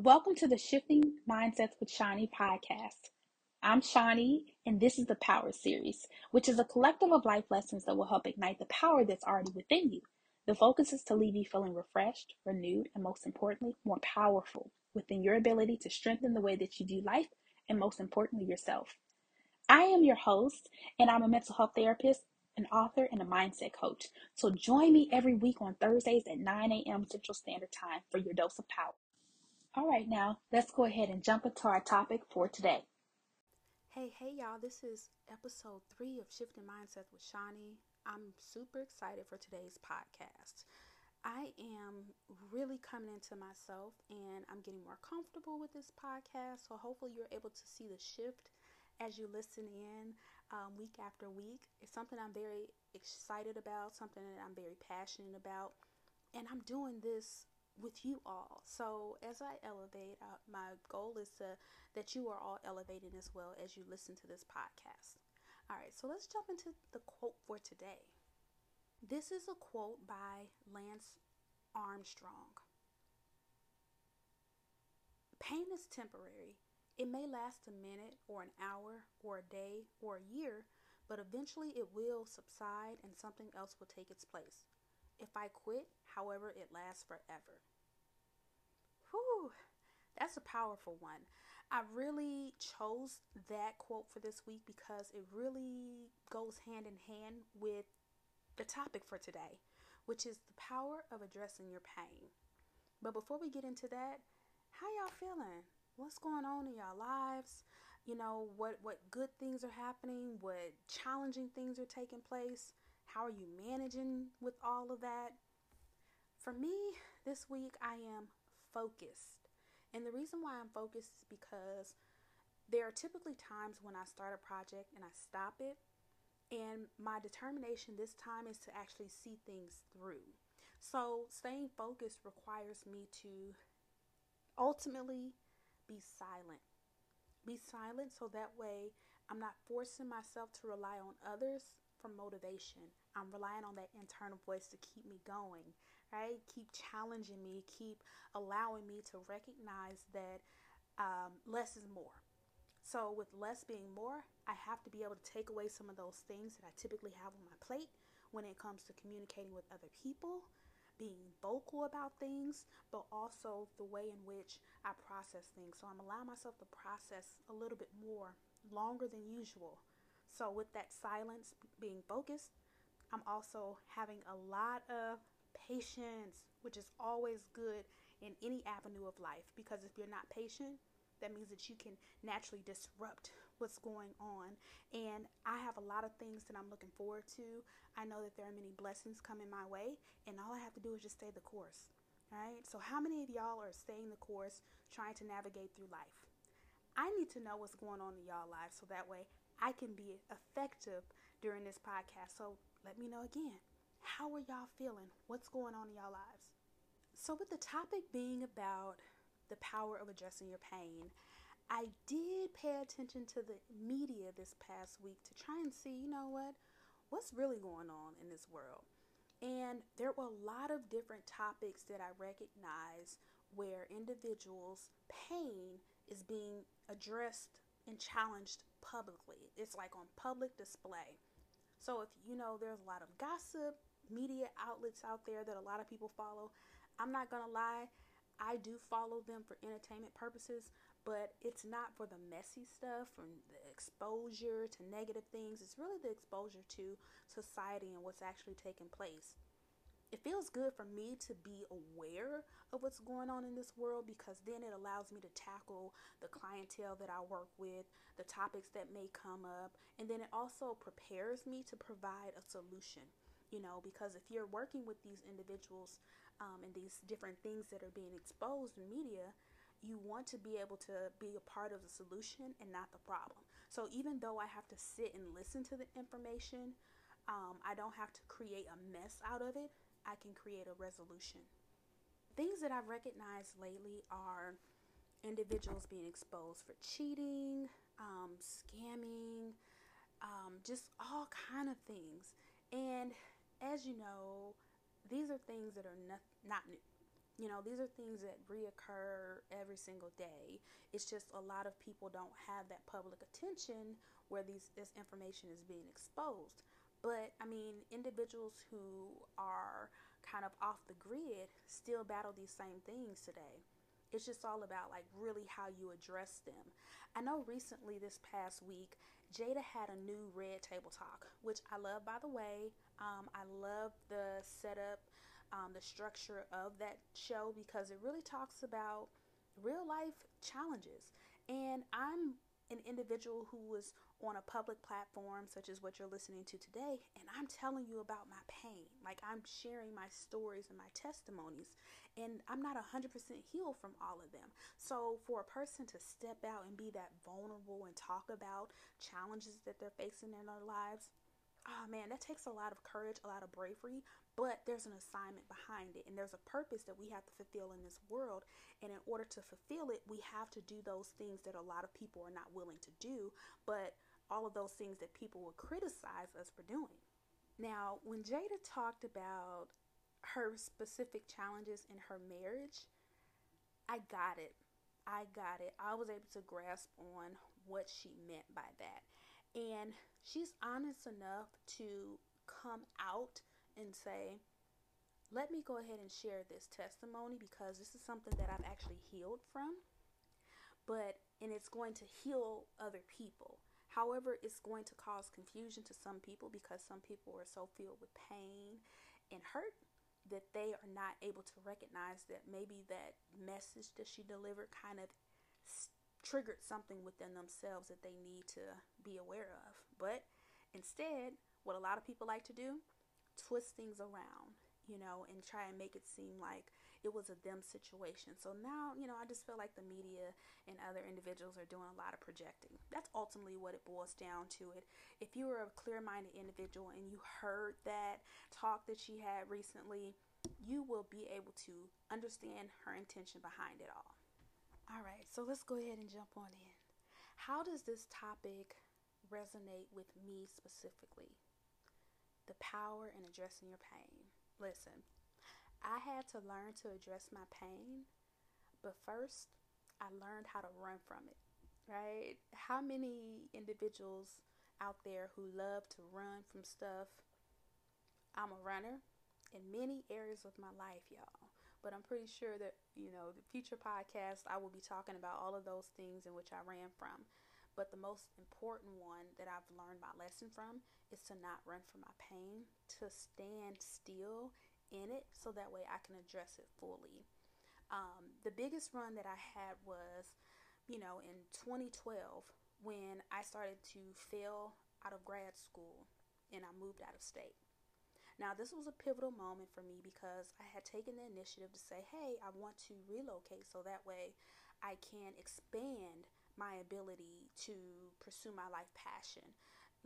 Welcome to the Shifting Mindsets with Shawnee podcast. I'm Shawnee, and this is the Power Series, which is a collective of life lessons that will help ignite the power that's already within you. The focus is to leave you feeling refreshed, renewed, and most importantly, more powerful within your ability to strengthen the way that you view life and most importantly, yourself. I am your host, and I'm a mental health therapist, an author, and a mindset coach. So join me every week on Thursdays at 9 a.m. Central Standard Time for your dose of power. All right, now let's go ahead and jump into our topic for today. Hey, hey, y'all, this is episode three of Shifting Mindsets with Shawnee. I'm super excited for today's podcast. I am really coming into myself and I'm getting more comfortable with this podcast. So, hopefully, you're able to see the shift as you listen in um, week after week. It's something I'm very excited about, something that I'm very passionate about. And I'm doing this with you all. So as I elevate, uh, my goal is to that you are all elevating as well as you listen to this podcast. All right, so let's jump into the quote for today. This is a quote by Lance Armstrong. Pain is temporary. It may last a minute or an hour or a day or a year, but eventually it will subside and something else will take its place. If I quit, however, it lasts forever. Whew, that's a powerful one. I really chose that quote for this week because it really goes hand in hand with the topic for today, which is the power of addressing your pain. But before we get into that, how y'all feeling? What's going on in y'all lives? You know, what what good things are happening, what challenging things are taking place? How are you managing with all of that? For me, this week I am focused. And the reason why I'm focused is because there are typically times when I start a project and I stop it. And my determination this time is to actually see things through. So, staying focused requires me to ultimately be silent. Be silent so that way I'm not forcing myself to rely on others for motivation. I'm relying on that internal voice to keep me going right? Keep challenging me, keep allowing me to recognize that um, less is more. So, with less being more, I have to be able to take away some of those things that I typically have on my plate when it comes to communicating with other people, being vocal about things, but also the way in which I process things. So, I'm allowing myself to process a little bit more longer than usual. So, with that silence being focused, I'm also having a lot of patience, which is always good in any avenue of life because if you're not patient, that means that you can naturally disrupt what's going on. And I have a lot of things that I'm looking forward to. I know that there are many blessings coming my way, and all I have to do is just stay the course. Right? So, how many of y'all are staying the course, trying to navigate through life? I need to know what's going on in y'all lives so that way I can be effective during this podcast. So, let me know again. How are y'all feeling? What's going on in y'all lives? So, with the topic being about the power of addressing your pain, I did pay attention to the media this past week to try and see, you know what, what's really going on in this world. And there were a lot of different topics that I recognized where individuals' pain is being addressed and challenged publicly. It's like on public display. So if you know there's a lot of gossip, media outlets out there that a lot of people follow. I'm not going to lie, I do follow them for entertainment purposes, but it's not for the messy stuff and the exposure to negative things. It's really the exposure to society and what's actually taking place. It feels good for me to be aware of what's going on in this world because then it allows me to tackle the clientele that I work with, the topics that may come up, and then it also prepares me to provide a solution you know, because if you're working with these individuals um, and these different things that are being exposed in media, you want to be able to be a part of the solution and not the problem. So even though I have to sit and listen to the information, um, I don't have to create a mess out of it. I can create a resolution. Things that I've recognized lately are individuals being exposed for cheating, um, scamming, um, just all kind of things. And as you know, these are things that are not, not new. You know, these are things that reoccur every single day. It's just a lot of people don't have that public attention where these this information is being exposed. But I mean, individuals who are kind of off the grid still battle these same things today. It's just all about like really how you address them. I know recently this past week, Jada had a new Red Table Talk, which I love by the way. Um, I love the setup um, the structure of that show because it really talks about real life challenges. And I'm an individual who was on a public platform such as what you're listening to today, and I'm telling you about my pain. Like I'm sharing my stories and my testimonies, and I'm not 100% healed from all of them. So, for a person to step out and be that vulnerable and talk about challenges that they're facing in their lives, oh man, that takes a lot of courage, a lot of bravery, but there's an assignment behind it and there's a purpose that we have to fulfill in this world. And in order to fulfill it, we have to do those things that a lot of people are not willing to do, but all of those things that people will criticize us for doing. Now, when Jada talked about her specific challenges in her marriage, I got it. I got it. I was able to grasp on what she meant by that. And she's honest enough to come out and say, let me go ahead and share this testimony because this is something that I've actually healed from. But, and it's going to heal other people. However, it's going to cause confusion to some people because some people are so filled with pain and hurt that they are not able to recognize that maybe that message that she delivered kind of triggered something within themselves that they need to be aware of. But instead, what a lot of people like to do, twist things around, you know, and try and make it seem like it was a them situation. So now, you know, I just feel like the media and other individuals are doing a lot of projecting. That's ultimately what it boils down to it. If you were a clear-minded individual and you heard that talk that she had recently, you will be able to understand her intention behind it all. All right, so let's go ahead and jump on in. How does this topic resonate with me specifically? The power in addressing your pain. Listen, I had to learn to address my pain, but first, I learned how to run from it, right? How many individuals out there who love to run from stuff? I'm a runner in many areas of my life, y'all. But I'm pretty sure that, you know, the future podcast, I will be talking about all of those things in which I ran from. But the most important one that I've learned my lesson from is to not run from my pain, to stand still in it so that way I can address it fully. Um, the biggest run that I had was, you know, in 2012 when I started to fail out of grad school and I moved out of state. Now, this was a pivotal moment for me because I had taken the initiative to say, hey, I want to relocate so that way I can expand my ability to pursue my life passion.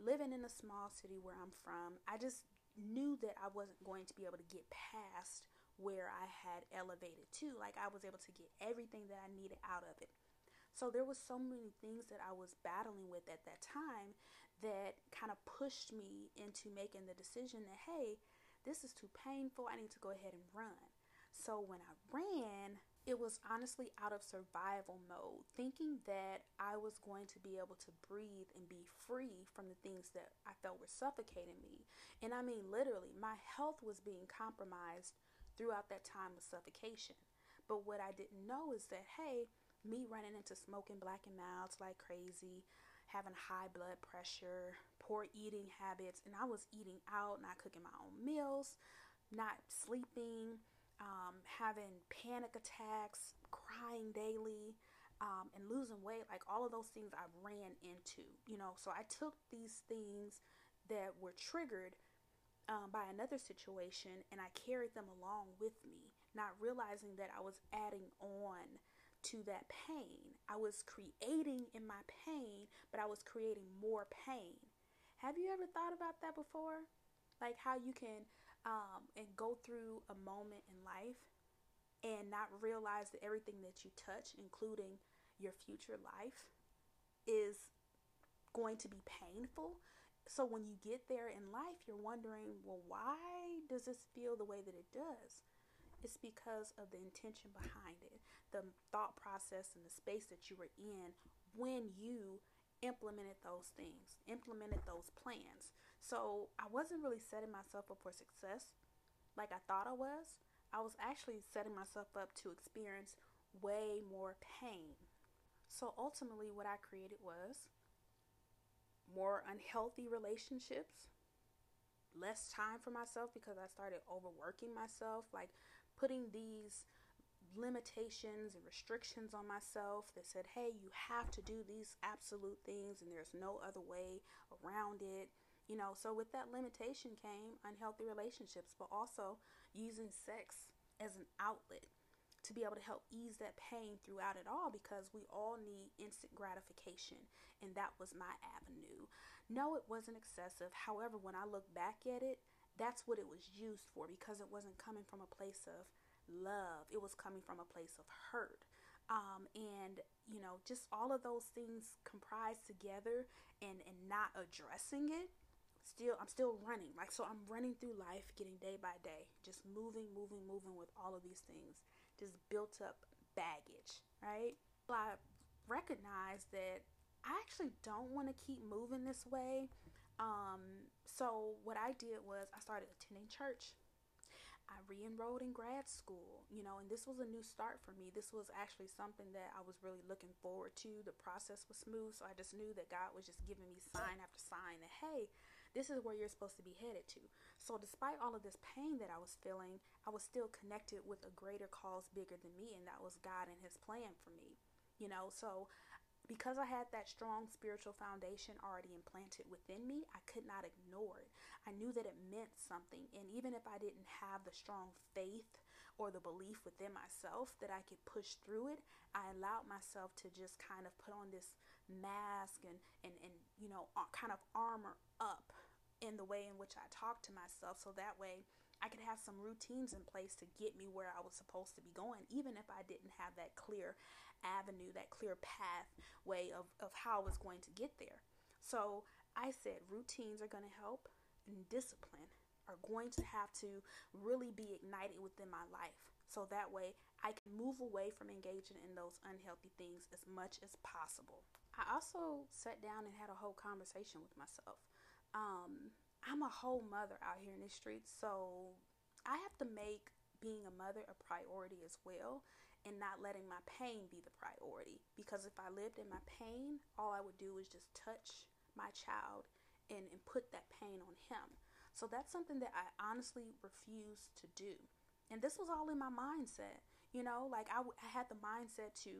Living in a small city where I'm from, I just knew that I wasn't going to be able to get past where I had elevated to. Like I was able to get everything that I needed out of it. So there was so many things that I was battling with at that time that kind of pushed me into making the decision that, hey, this is too painful. I need to go ahead and run. So when I ran, it was honestly out of survival mode, thinking that I was going to be able to breathe and be free from the things that I felt were suffocating me. And I mean, literally, my health was being compromised throughout that time of suffocation. But what I didn't know is that, hey, me running into smoking black and milds like crazy, having high blood pressure, poor eating habits, and I was eating out, not cooking my own meals, not sleeping, um, having panic attacks, crying daily, um, and losing weight. Like all of those things I ran into, you know. So I took these things that were triggered um, by another situation and I carried them along with me, not realizing that I was adding on to that pain. I was creating in my pain, but I was creating more pain. Have you ever thought about that before? Like how you can um, and go through a moment in life and not realize that everything that you touch, including your future life, is going to be painful. So when you get there in life, you're wondering, well, why does this feel the way that it does? It's because of the intention behind it, the thought process and the space that you were in when you implemented those things, implemented those plans. So I wasn't really setting myself up for success like I thought I was. I was actually setting myself up to experience way more pain. So ultimately, what I created was more unhealthy relationships, less time for myself because I started overworking myself, like putting these limitations and restrictions on myself that said, hey, you have to do these absolute things and there's no other way around it. You know, so with that limitation came unhealthy relationships, but also using sex as an outlet to be able to help ease that pain throughout it all because we all need instant gratification and that was my avenue. No, it wasn't excessive. However, when I look back at it, that's what it was used for because it wasn't coming from a place of love. It was coming from a place of hurt. Um, and you know, just all of those things comprised together and and not addressing it still I'm still running. Like so I'm running through life getting day by day, just moving, moving, moving with all of these things. Just built up baggage, right? But I recognize that I actually don't want to keep moving this way. Um, so what I did was I started attending church. I re-enrolled in grad school, you know, and this was a new start for me. This was actually something that I was really looking forward to. The process was smooth, so I just knew that God was just giving me sign after sign that hey, this is where you're supposed to be headed to. So, despite all of this pain that I was feeling, I was still connected with a greater cause bigger than me, and that was God and His plan for me. You know, so because I had that strong spiritual foundation already implanted within me, I could not ignore it. I knew that it meant something. And even if I didn't have the strong faith or the belief within myself that I could push through it, I allowed myself to just kind of put on this mask and, and, and you know, kind of armor up in the way in which I talk to myself so that way I could have some routines in place to get me where I was supposed to be going, even if I didn't have that clear avenue, that clear pathway of, of how I was going to get there. So I said routines are going to help and discipline are going to have to really be ignited within my life. So that way I can move away from engaging in those unhealthy things as much as possible. I also sat down and had a whole conversation with myself um, I'm a whole mother out here in the streets, so I have to make being a mother a priority as well and not letting my pain be the priority. Because if I lived in my pain, all I would do is just touch my child and, and put that pain on him. So that's something that I honestly refuse to do. And this was all in my mindset. You know, like I, w- I had the mindset to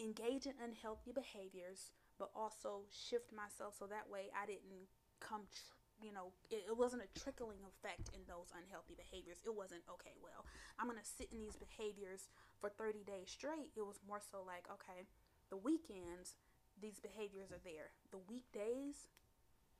engage in unhealthy behaviors, but also shift myself so that way I didn't come tr- you know it, it, wasn't a trickling effect in those unhealthy behaviors. It wasn't okay well i'm gonna sit in these behaviors for 30 days straight. It was more so like okay the weekends these behaviors are there. The weekdays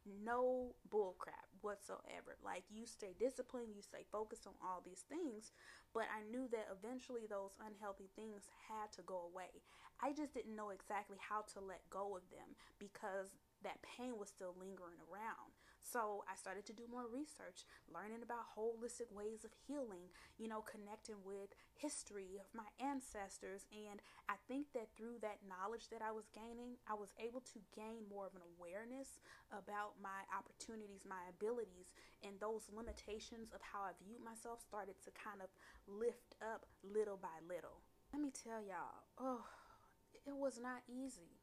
no bullcrap whatsoever. Like you stay disciplined you stay focused on all these things but i knew that eventually those unhealthy things had to go away. I just didn't know exactly how to let go of them because that pain was still lingering around. So I started to do more research, learning about holistic ways of healing, you know, connecting with history of my ancestors. And I think that through that knowledge that I was gaining, I was able to gain more of an awareness about my opportunities, my abilities, and those limitations of how I viewed myself started to kind of lift up little by little. Let me tell y'all, oh, it was not easy.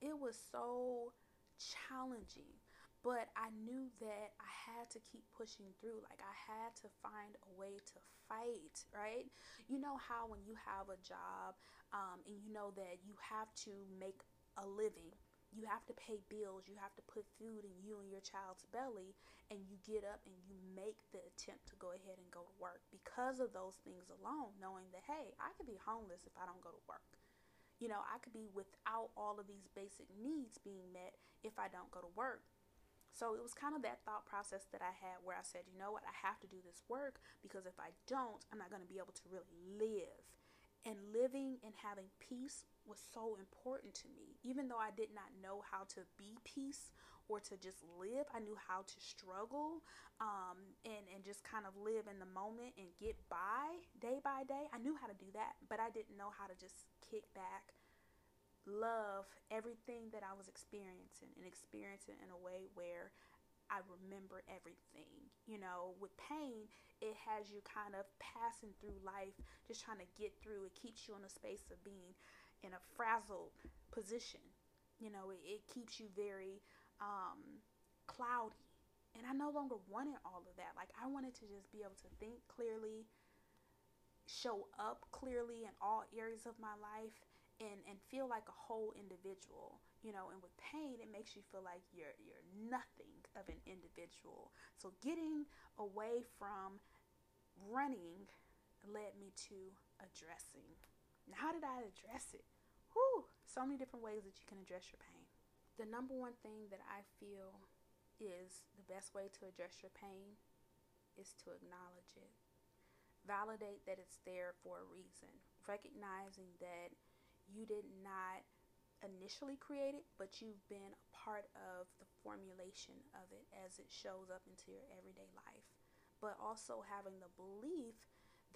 It was so challenging but I knew that I had to keep pushing through. Like I had to find a way to fight, right? You know how when you have a job um, and you know that you have to make a living, you have to pay bills, you have to put food in you and your child's belly, and you get up and you make the attempt to go ahead and go to work because of those things alone, knowing that, hey, I could be homeless if I don't go to work. You know, I could be without all of these basic needs being met if I don't go to work. So it was kind of that thought process that I had where I said, you know what, I have to do this work because if I don't, I'm not going to be able to really live. And living and having peace was so important to me. Even though I did not know how to be peace or to just live, I knew how to struggle um, and, and just kind of live in the moment and get by day by day. I knew how to do that, but I didn't know how to just kick back, love everything that I was experiencing and experience it in a way where I remember everything. You know, with pain, it has you kind of passing through life, just trying to get through. It keeps you in a space of being in a frazzled position. You know, it, it keeps you very um, cloudy. And I no longer wanted all of that. Like, I wanted to just be able to think clearly, show up clearly in all areas of my life, and, and feel like a whole individual. You know, and with pain, it makes you feel like you're you're nothing of an individual. So getting away from running led me to addressing. Now, how did I address it? Whew, so many different ways that you can address your pain. The number one thing that I feel is the best way to address your pain is to acknowledge it. Validate that it's there for a reason. Recognizing that you did not initially create it, but you've been a part of the formulation of it as it shows up into your everyday life. But also having the belief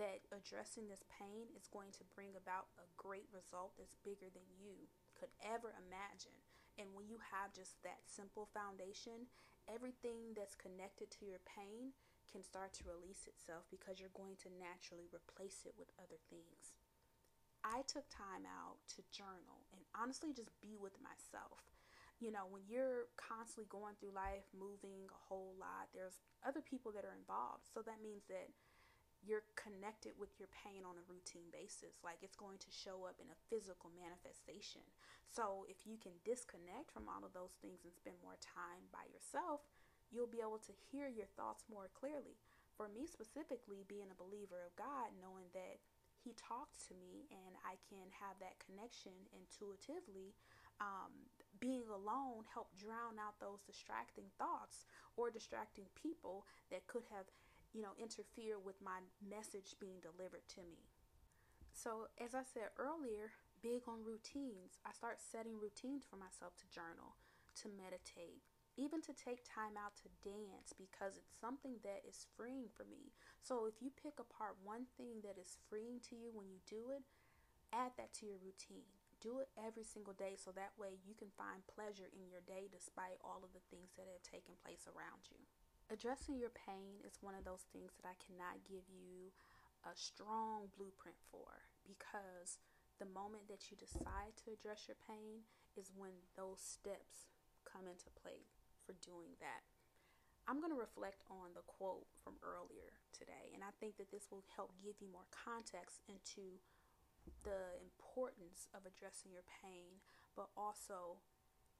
that addressing this pain is going to bring about a great result that's bigger than you could ever imagine. And when you have just that simple foundation, everything that's connected to your pain can start to release itself because you're going to naturally replace it with other things. I took time out to journal and honestly just be with myself. You know, when you're constantly going through life, moving a whole lot, there's other people that are involved. So that means that you're connected with your pain on a routine basis. Like it's going to show up in a physical manifestation. So if you can disconnect from all of those things and spend more time by yourself, you'll be able to hear your thoughts more clearly. For me specifically, being a believer of God, knowing that He talks to me and I can have that connection intuitively, um, being alone helped drown out those distracting thoughts or distracting people that could have you know, interfere with my message being delivered to me. So, as I said earlier, big on routines. I start setting routines for myself to journal, to meditate, even to take time out to dance because it's something that is freeing for me. So, if you pick apart one thing that is freeing to you when you do it, add that to your routine. Do it every single day so that way you can find pleasure in your day despite all of the things that have taken place around you addressing your pain is one of those things that I cannot give you a strong blueprint for because the moment that you decide to address your pain is when those steps come into play for doing that. I'm going to reflect on the quote from earlier today, and I think that this will help give you more context into the importance of addressing your pain, but also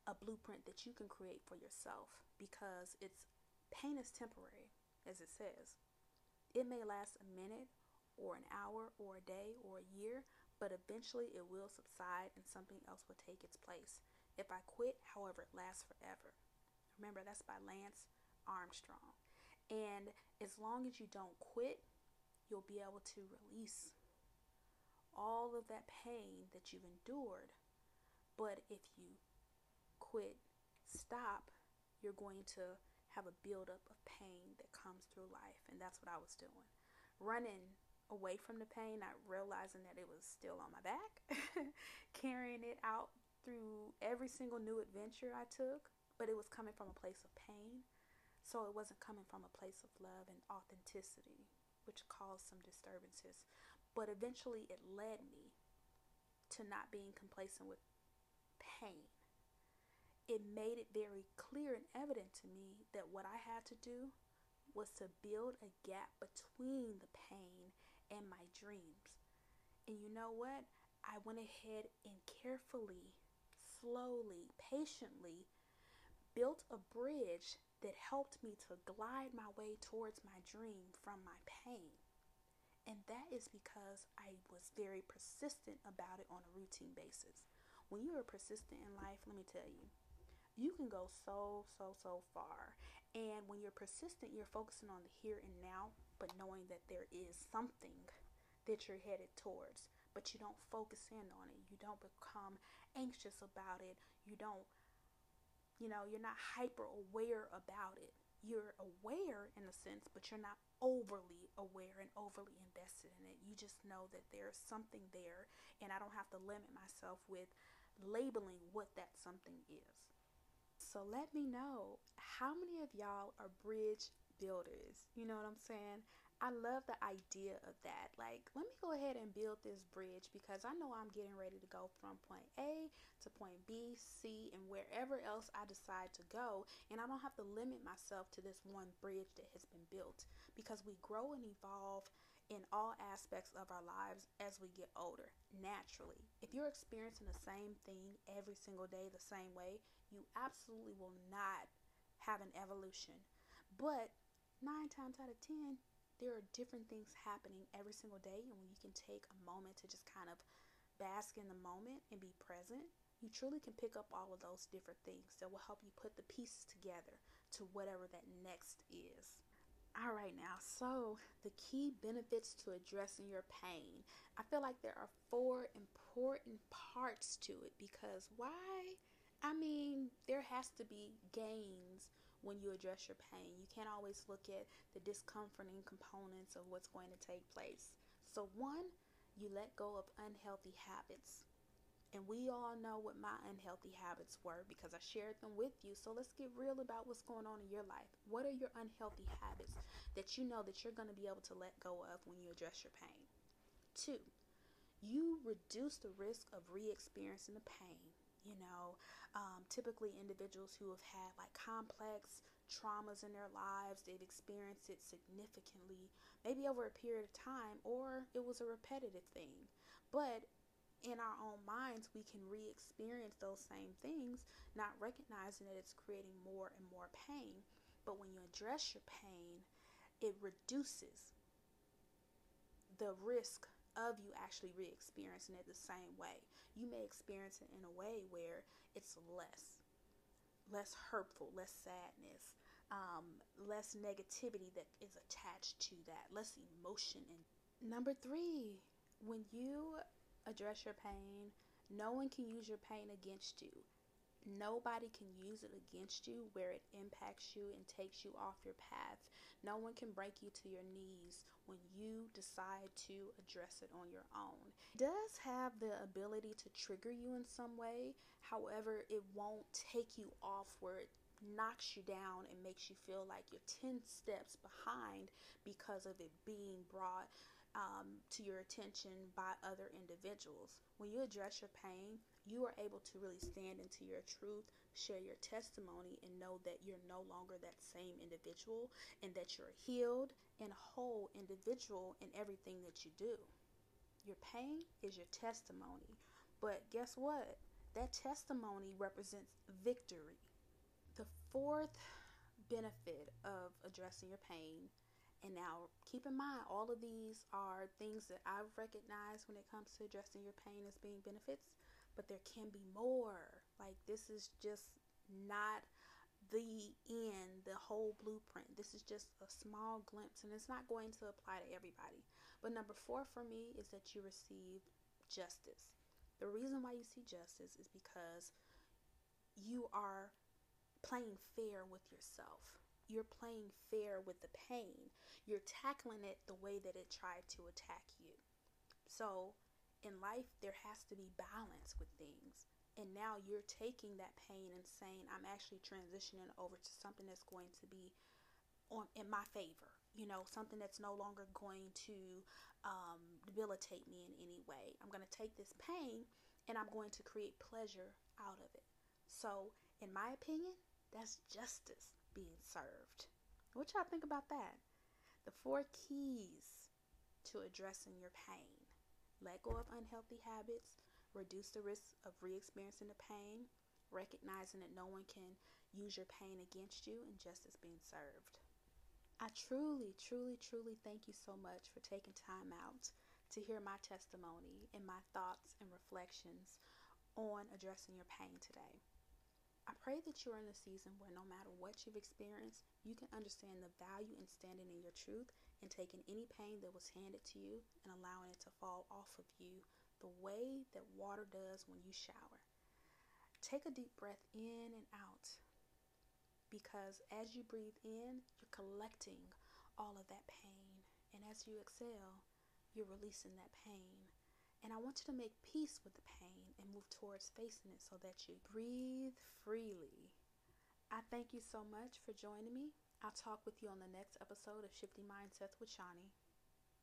a blueprint that you can create for yourself because it's Pain is temporary, as it says. It may last a minute or an hour or a day or a year, but eventually it will subside and something else will take its place. If I quit, however, it lasts forever. Remember, that's by Lance Armstrong. And as long as you don't quit, you'll be able to release all of that pain that you've endured. But if you quit, stop, you're going to have a buildup of pain that comes through life. And that's what I was doing. Running away from the pain, not realizing that it was still on my back, carrying it out through every single new adventure I took, but it was coming from a place of pain. So it wasn't coming from a place of love and authenticity, which caused some disturbances. But eventually it led me to not being complacent with pain it made it very clear and evident to me that what I had to do was to build a gap between the pain and my dreams. And you know what? I went ahead and carefully, slowly, patiently built a bridge that helped me to glide my way towards my dream from my pain. And that is because I was very persistent about it on a routine basis. When you are persistent in life, let me tell you, you can go so, so, so far. And when you're persistent, you're focusing on the here and now, but knowing that there is something that you're headed towards. but you don't focus in on it. You don't become anxious about it. You don't, you know, you're not hyper aware about it. You're aware in a sense, but you're not overly aware and overly invested in it. You just know that there's something there, and I don't have to limit myself with labeling what that something is. So let me know how many of y'all are bridge builders. You know what I'm saying? I love the idea of that. Like, let me go ahead and build this bridge because I know I'm getting ready to go from point A to point B, C, and wherever else I decide to go. And I don't have to limit myself to this one bridge that has been built because we grow and evolve in all aspects of our lives as we get older naturally. If you're experiencing the same thing every single day the same way, you absolutely will not have an evolution. But nine times out of ten, there are different things happening every single day and when you can take a moment to just kind of bask in the moment and be present you truly can pick up all of those different things that will help you put the pieces together to whatever that next is. All right now so the key benefits to addressing your pain. I feel like there are four important parts to it because why? I mean there has to be gains when you address your pain. You can't always look at the discomforting components of what's going to take place. So, one, you let go of unhealthy habits. And we all know what my unhealthy habits were because I shared them with you. So let's get real about what's going on in your life. What are your unhealthy habits that you know that you're going to be able to let go of when you address your pain? Two, you reduce the risk of re experiencing the pain. You know, um, typically individuals who have had like complex traumas in their lives, they've experienced it significantly, maybe over a period of time, or it was a repetitive thing. But in our own minds, we can re experience those same things, not recognizing that it's creating more and more pain. But when you address your pain, it reduces the risk of you actually re experiencing it the same way. You may experience it in a way where it's less, less hurtful, less sadness, um, less negativity that is attached to that, less emotion. And number three, when you address your pain, no one can use your pain against you. Nobody can use it against you where it impacts you and takes you off your path. No one can break you to your knees when you decide to address it on your own. It does have the ability to trigger you in some way, however, it won't take you off where it knocks you down and makes you feel like you're 10 steps behind because of it being brought um, to your attention by other individuals. When you address your pain, you are able to really stand into your truth, share your testimony, and know that you're no longer that same individual and that you're healed and whole individual in everything that you do. Your pain is your testimony. But guess what? That testimony represents victory. The fourth benefit of addressing your pain and now, keep in mind, all of these are things that I've recognized when it comes to addressing your pain as being benefits but there can be more. Like, this is just not the end, the whole blueprint. This is just a small glimpse, and it's not going to apply to everybody. But number four for me is that you receive justice. The reason why you see justice is because you are playing fair with yourself. You're playing fair with the pain. You're tackling it the way that it tried to attack you. So, in life, there has to be balance with things. And now you're taking that pain and saying, I'm actually transitioning over to something that's going to be on in my favor. You know, something that's no longer going to um, debilitate me in any way. I'm going to take this pain and I'm going to create pleasure out of it. So, in my opinion, that's justice being served. What y'all think about that? The four keys to addressing your pain. Let go of unhealthy habits, reduce the risk of re experiencing the pain, recognizing that no one can use your pain against you, and justice being served. I truly, truly, truly thank you so much for taking time out to hear my testimony and my thoughts and reflections on addressing your pain today. I pray that you're in a season where no matter what you've experienced, you can understand the value in standing in your truth and taking any pain that was handed to you and allowing it to fall off of you the way that water does when you shower. Take a deep breath in and out because as you breathe in, you're collecting all of that pain. And as you exhale, you're releasing that pain. And I want you to make peace with the pain and move towards facing it so that you breathe freely. I thank you so much for joining me. I'll talk with you on the next episode of Shifting Mindsets with Shawnee.